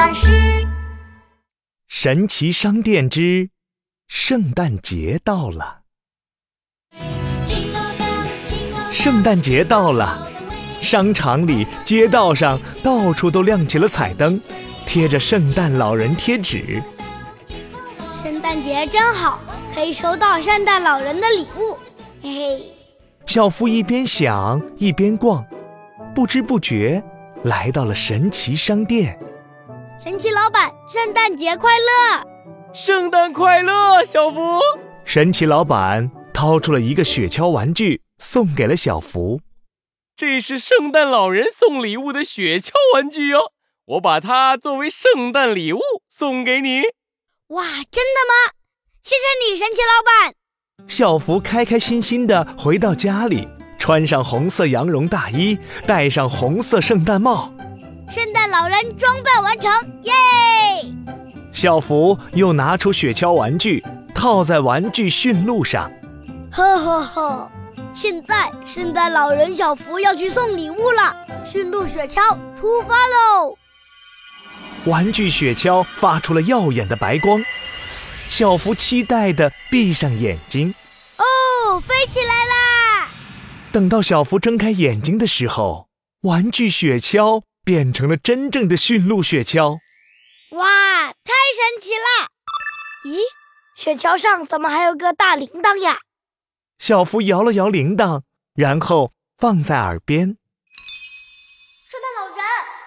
巴士。神奇商店之圣诞节到了，圣诞节到了，商场里、街道上到处都亮起了彩灯，贴着圣诞老人贴纸。圣诞节真好，可以收到圣诞老人的礼物，嘿嘿。小夫一边想一边逛，不知不觉来到了神奇商店。神奇老板，圣诞节快乐！圣诞快乐，小福！神奇老板掏出了一个雪橇玩具，送给了小福。这是圣诞老人送礼物的雪橇玩具哟，我把它作为圣诞礼物送给你。哇，真的吗？谢谢你，神奇老板。小福开开心心地回到家里，穿上红色羊绒大衣，戴上红色圣诞帽。圣诞老人装扮完成，耶！小福又拿出雪橇玩具，套在玩具驯鹿上。呵呵呵，现在圣诞老人小福要去送礼物了。驯鹿雪橇出发喽！玩具雪橇发出了耀眼的白光，小福期待地闭上眼睛。哦，飞起来啦！等到小福睁开眼睛的时候，玩具雪橇。变成了真正的驯鹿雪橇，哇，太神奇了！咦，雪橇上怎么还有个大铃铛呀？小福摇了摇铃铛，然后放在耳边。圣诞老人，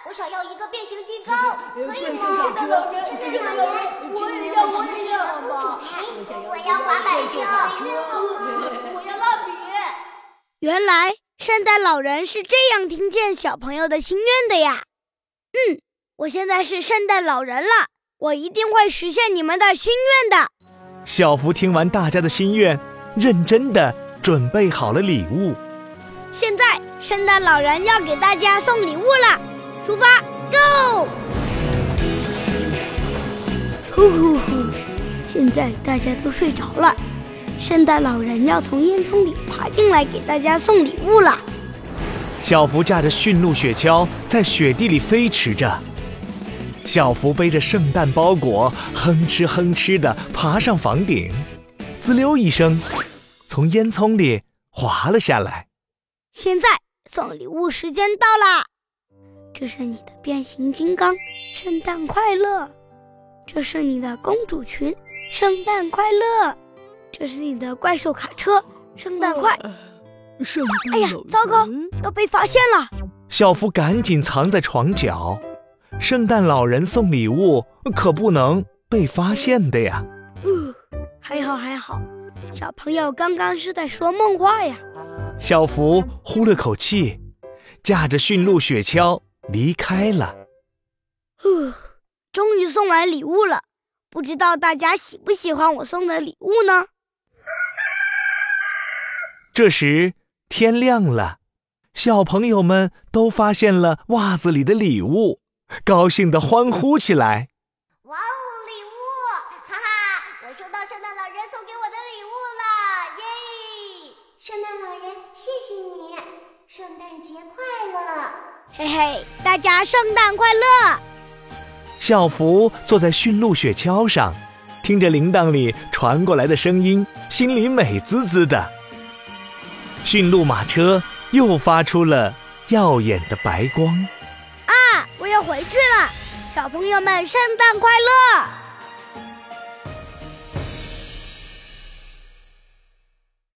我想要一个变形金刚，可以吗？圣诞老人，圣诞老人，我也要，我也要我要滑板车，我要蜡笔。原来。圣诞老人是这样听见小朋友的心愿的呀。嗯，我现在是圣诞老人了，我一定会实现你们的心愿的。小福听完大家的心愿，认真的准备好了礼物。现在圣诞老人要给大家送礼物了，出发，Go！呼呼呼，现在大家都睡着了。圣诞老人要从烟囱里爬进来给大家送礼物了。小福驾着驯鹿雪橇在雪地里飞驰着，小福背着圣诞包裹，哼哧哼哧地爬上房顶，滋溜一声，从烟囱里滑了下来。现在送礼物时间到啦！这是你的变形金刚，圣诞快乐！这是你的公主裙，圣诞快乐！这是你的怪兽卡车，圣诞快！圣诞哎呀，糟糕，要被发现了！小福赶紧藏在床角。圣诞老人送礼物可不能被发现的呀。呃，还好还好，小朋友刚刚是在说梦话呀。小福呼了口气，驾着驯鹿雪橇离开了。呃，终于送完礼物了，不知道大家喜不喜欢我送的礼物呢？这时天亮了，小朋友们都发现了袜子里的礼物，高兴地欢呼起来。哇哦，礼物！哈哈，我收到圣诞老人送给我的礼物了，耶！圣诞老人，谢谢你，圣诞节快乐！嘿嘿，大家圣诞快乐！小福坐在驯鹿雪橇上，听着铃铛里传过来的声音，心里美滋滋的。驯鹿马车又发出了耀眼的白光。啊！我要回去了，小朋友们，圣诞快乐！